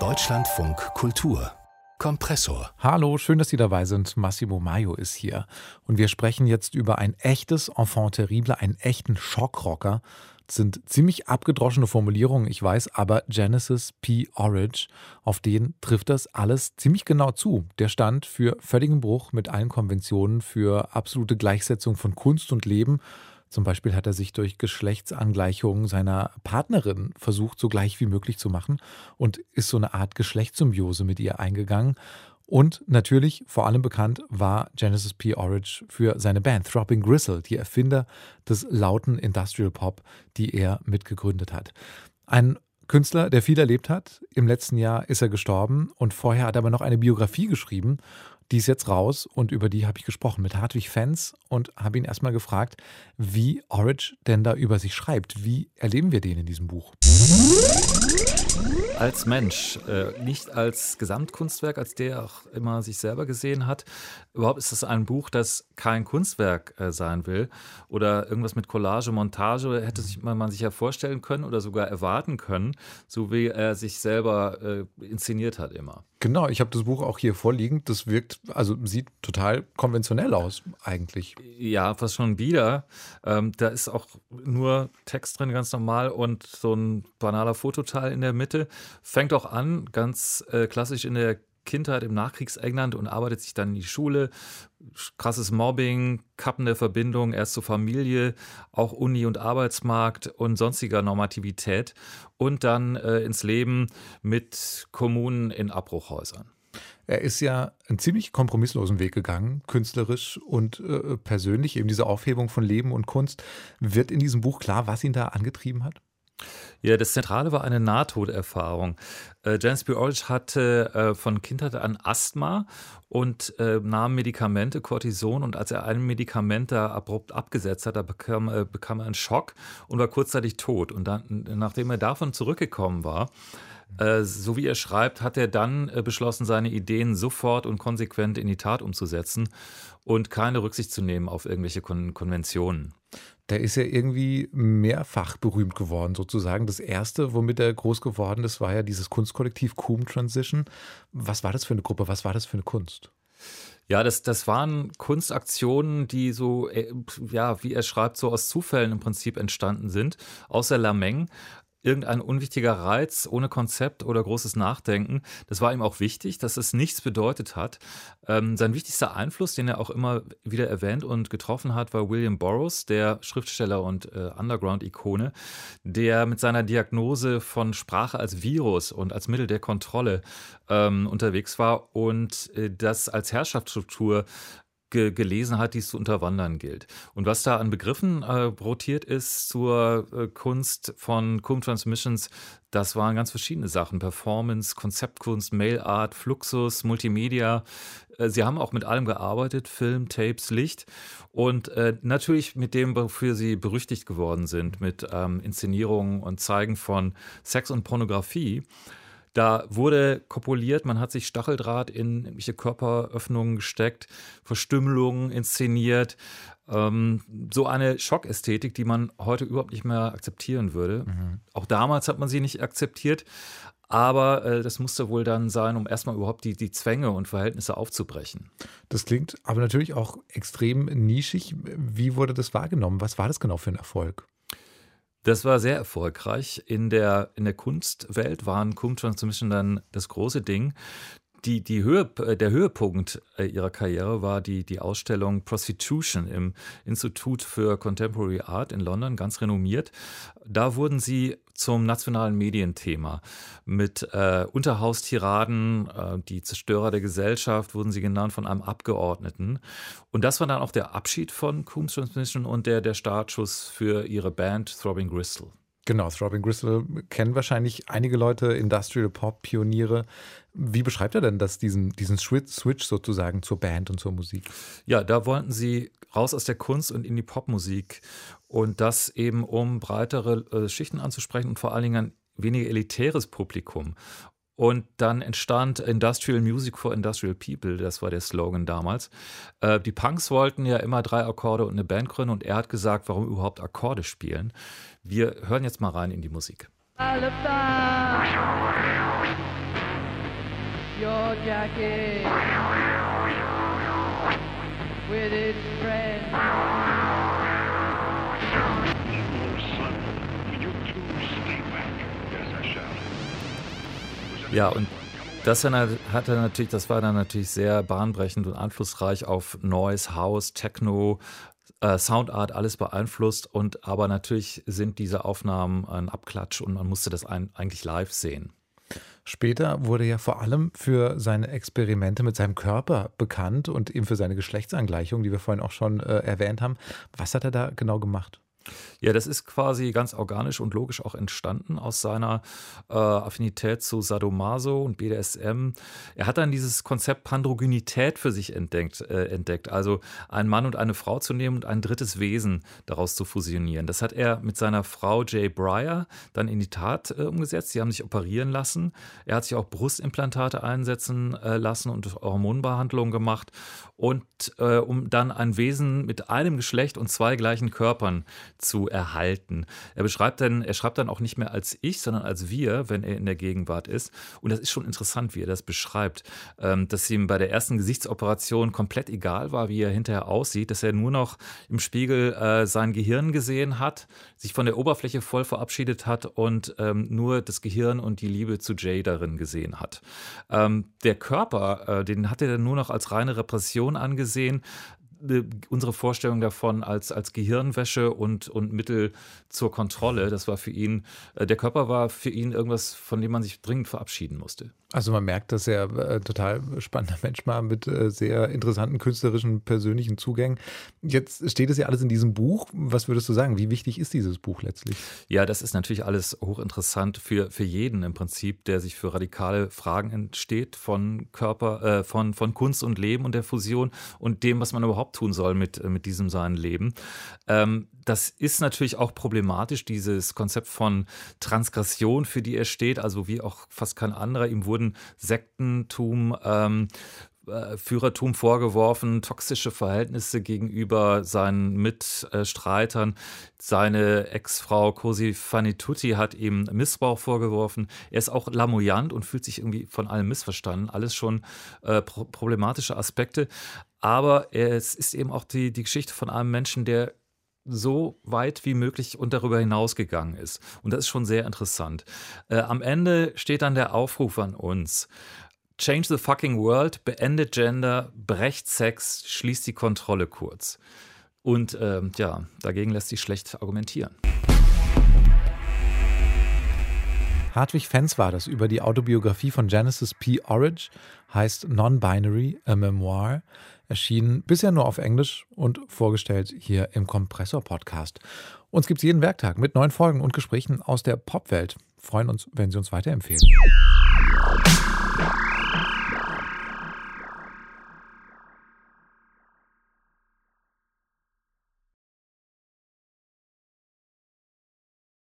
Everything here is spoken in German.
Deutschlandfunk Kultur Kompressor. Hallo, schön, dass Sie dabei sind. Massimo Maio ist hier. Und wir sprechen jetzt über ein echtes Enfant terrible, einen echten Schockrocker. Das sind ziemlich abgedroschene Formulierungen, ich weiß, aber Genesis P. Orridge, auf den trifft das alles ziemlich genau zu. Der stand für völligen Bruch mit allen Konventionen, für absolute Gleichsetzung von Kunst und Leben zum Beispiel hat er sich durch Geschlechtsangleichung seiner Partnerin versucht, so gleich wie möglich zu machen und ist so eine Art Geschlechtssymbiose mit ihr eingegangen. Und natürlich, vor allem bekannt, war Genesis P. Orridge für seine Band Throbbing Gristle, die Erfinder des lauten Industrial Pop, die er mitgegründet hat. Ein Künstler, der viel erlebt hat. Im letzten Jahr ist er gestorben und vorher hat er aber noch eine Biografie geschrieben die ist jetzt raus und über die habe ich gesprochen mit Hartwig Fens und habe ihn erstmal gefragt, wie Orridge denn da über sich schreibt. Wie erleben wir den in diesem Buch? Als Mensch, äh, nicht als Gesamtkunstwerk, als der auch immer sich selber gesehen hat. Überhaupt ist das ein Buch, das kein Kunstwerk äh, sein will oder irgendwas mit Collage, Montage hätte sich, man, man sich ja vorstellen können oder sogar erwarten können, so wie er sich selber äh, inszeniert hat immer. Genau, ich habe das Buch auch hier vorliegen. Das wirkt, also sieht total konventionell aus, eigentlich. Ja, fast schon wieder. Ähm, da ist auch nur Text drin, ganz normal, und so ein banaler Fototeil in der Mitte. Fängt auch an, ganz äh, klassisch in der Kindheit im Nachkriegsengland und arbeitet sich dann in die Schule. Krasses Mobbing, kappende Verbindung erst zur Familie, auch Uni und Arbeitsmarkt und sonstiger Normativität und dann äh, ins Leben mit Kommunen in Abbruchhäusern. Er ist ja einen ziemlich kompromisslosen Weg gegangen, künstlerisch und äh, persönlich. Eben diese Aufhebung von Leben und Kunst. Wird in diesem Buch klar, was ihn da angetrieben hat? Ja, das Zentrale war eine Nahtoderfahrung. Äh, James B. Orridge hatte äh, von Kindheit an Asthma und äh, nahm Medikamente, Cortison. Und als er ein Medikament da abrupt abgesetzt hat, da bekam, äh, bekam er einen Schock und war kurzzeitig tot. Und dann, nachdem er davon zurückgekommen war, so wie er schreibt, hat er dann äh, beschlossen, seine Ideen sofort und konsequent in die Tat umzusetzen und keine Rücksicht zu nehmen auf irgendwelche Kon Konventionen der ist ja irgendwie mehrfach berühmt geworden, sozusagen. Das erste, womit er groß geworden ist, war ja dieses Kunstkollektiv Coom Transition. Was war das für eine Gruppe? Was war das für eine Kunst? Ja, das, das waren Kunstaktionen, die so, äh, ja, wie er schreibt, so aus Zufällen im Prinzip entstanden sind, außer Lameng irgendein unwichtiger Reiz ohne Konzept oder großes Nachdenken. Das war ihm auch wichtig, dass es nichts bedeutet hat. Ähm, sein wichtigster Einfluss, den er auch immer wieder erwähnt und getroffen hat, war William Burroughs, der Schriftsteller und äh, Underground-Ikone, der mit seiner Diagnose von Sprache als Virus und als Mittel der Kontrolle ähm, unterwegs war und äh, das als Herrschaftsstruktur ge gelesen hat, die es zu unterwandern gilt. Und was da an Begriffen äh, rotiert ist zur äh, Kunst von Cum Transmissions, das waren ganz verschiedene Sachen. Performance, Konzeptkunst, Mailart, Fluxus, Multimedia. Äh, sie haben auch mit allem gearbeitet, Film, Tapes, Licht. Und äh, natürlich mit dem, wofür sie berüchtigt geworden sind, mit ähm, Inszenierungen und Zeigen von Sex und Pornografie. Da wurde kopuliert, man hat sich Stacheldraht in irgendwelche Körperöffnungen gesteckt, Verstümmelungen inszeniert. Ähm, so eine Schockästhetik, die man heute überhaupt nicht mehr akzeptieren würde. Mhm. Auch damals hat man sie nicht akzeptiert. Aber äh, das musste wohl dann sein, um erstmal überhaupt die, die Zwänge und Verhältnisse aufzubrechen. Das klingt aber natürlich auch extrem nischig. Wie wurde das wahrgenommen? Was war das genau für ein Erfolg? Das war sehr erfolgreich. In der, in der Kunstwelt waren Cum Transmission dann das große Ding. Die, die Höhe, der Höhepunkt äh, ihrer Karriere war die, die Ausstellung Prostitution im Institut für Contemporary Art in London, ganz renommiert. Da wurden sie zum nationalen Medienthema. Mit äh, Unterhaustiraden, äh, die Zerstörer der Gesellschaft wurden sie genannt von einem Abgeordneten. Und das war dann auch der Abschied von Coombs Transmission und der, der Startschuss für ihre Band Throbbing Gristle. Genau, Throbbing Gristle kennen wahrscheinlich einige Leute, Industrial Pop Pioniere. Wie beschreibt er denn das, diesen, diesen Switch sozusagen zur Band und zur Musik? Ja, da wollten sie raus aus der Kunst und in die Popmusik und das eben um breitere äh, Schichten anzusprechen und vor allen Dingen ein weniger elitäres Publikum. Und dann entstand Industrial Music for Industrial People, das war der Slogan damals. Äh, die Punks wollten ja immer drei Akkorde und eine Band gründen und er hat gesagt, warum überhaupt Akkorde spielen. Wir hören jetzt mal rein in die Musik. Alabama, your jacket with its friends. Ja, und das hat er natürlich, das war dann natürlich sehr bahnbrechend und einflussreich auf Noise, House, Techno, äh, Soundart, alles beeinflusst. Und aber natürlich sind diese Aufnahmen ein Abklatsch und man musste das ein, eigentlich live sehen. Später wurde er vor allem für seine Experimente mit seinem Körper bekannt und eben für seine Geschlechtsangleichung, die wir vorhin auch schon äh, erwähnt haben. Was hat er da genau gemacht? Ja, das ist quasi ganz organisch und logisch auch entstanden aus seiner äh, Affinität zu Sadomaso und BDSM. Er hat dann dieses Konzept Pandrogynität für sich entdeckt, äh, entdeckt, also einen Mann und eine Frau zu nehmen und ein drittes Wesen daraus zu fusionieren. Das hat er mit seiner Frau Jay Breyer dann in die Tat äh, umgesetzt. Sie haben sich operieren lassen. Er hat sich auch Brustimplantate einsetzen äh, lassen und Hormonbehandlungen gemacht und äh, um dann ein Wesen mit einem Geschlecht und zwei gleichen Körpern zu erhalten. Er beschreibt dann, er schreibt dann auch nicht mehr als ich, sondern als wir, wenn er in der Gegenwart ist. Und das ist schon interessant, wie er das beschreibt, ähm, dass ihm bei der ersten Gesichtsoperation komplett egal war, wie er hinterher aussieht, dass er nur noch im Spiegel äh, sein Gehirn gesehen hat, sich von der Oberfläche voll verabschiedet hat und ähm, nur das Gehirn und die Liebe zu Jay darin gesehen hat. Ähm, der Körper, äh, den hat er dann nur noch als reine Repression angesehen unsere Vorstellung davon als, als Gehirnwäsche und, und Mittel zur Kontrolle. Das war für ihn, äh, der Körper war für ihn irgendwas, von dem man sich dringend verabschieden musste. Also man merkt, dass er äh, total spannender Mensch war mit äh, sehr interessanten künstlerischen, persönlichen Zugängen. Jetzt steht es ja alles in diesem Buch. Was würdest du sagen? Wie wichtig ist dieses Buch letztlich? Ja, das ist natürlich alles hochinteressant für, für jeden im Prinzip, der sich für radikale Fragen entsteht von Körper, äh, von, von Kunst und Leben und der Fusion und dem, was man überhaupt tun soll mit, äh, mit diesem seinen Leben. Ähm, das ist natürlich auch problematisch, dieses Konzept von Transgression, für die er steht, also wie auch fast kein anderer. Ihm wurden Sektentum, ähm, äh, Führertum vorgeworfen, toxische Verhältnisse gegenüber seinen Mitstreitern. Seine Ex-Frau Cosi Fanituti hat ihm Missbrauch vorgeworfen. Er ist auch lamoyant und fühlt sich irgendwie von allem missverstanden. Alles schon äh, pro problematische Aspekte. Aber es ist eben auch die, die Geschichte von einem Menschen, der so weit wie möglich und darüber hinaus gegangen ist. Und das ist schon sehr interessant. Äh, am Ende steht dann der Aufruf an uns. Change the fucking world, beendet Gender, brecht Sex, schließt die Kontrolle kurz. Und äh, ja, dagegen lässt sich schlecht argumentieren. Hartwig Fenz war das über die Autobiografie von Genesis P. Orridge, heißt Non-Binary, a Memoir erschienen bisher nur auf Englisch und vorgestellt hier im Kompressor-Podcast. Uns gibt es jeden Werktag mit neuen Folgen und Gesprächen aus der Popwelt. Freuen uns, wenn Sie uns weiterempfehlen.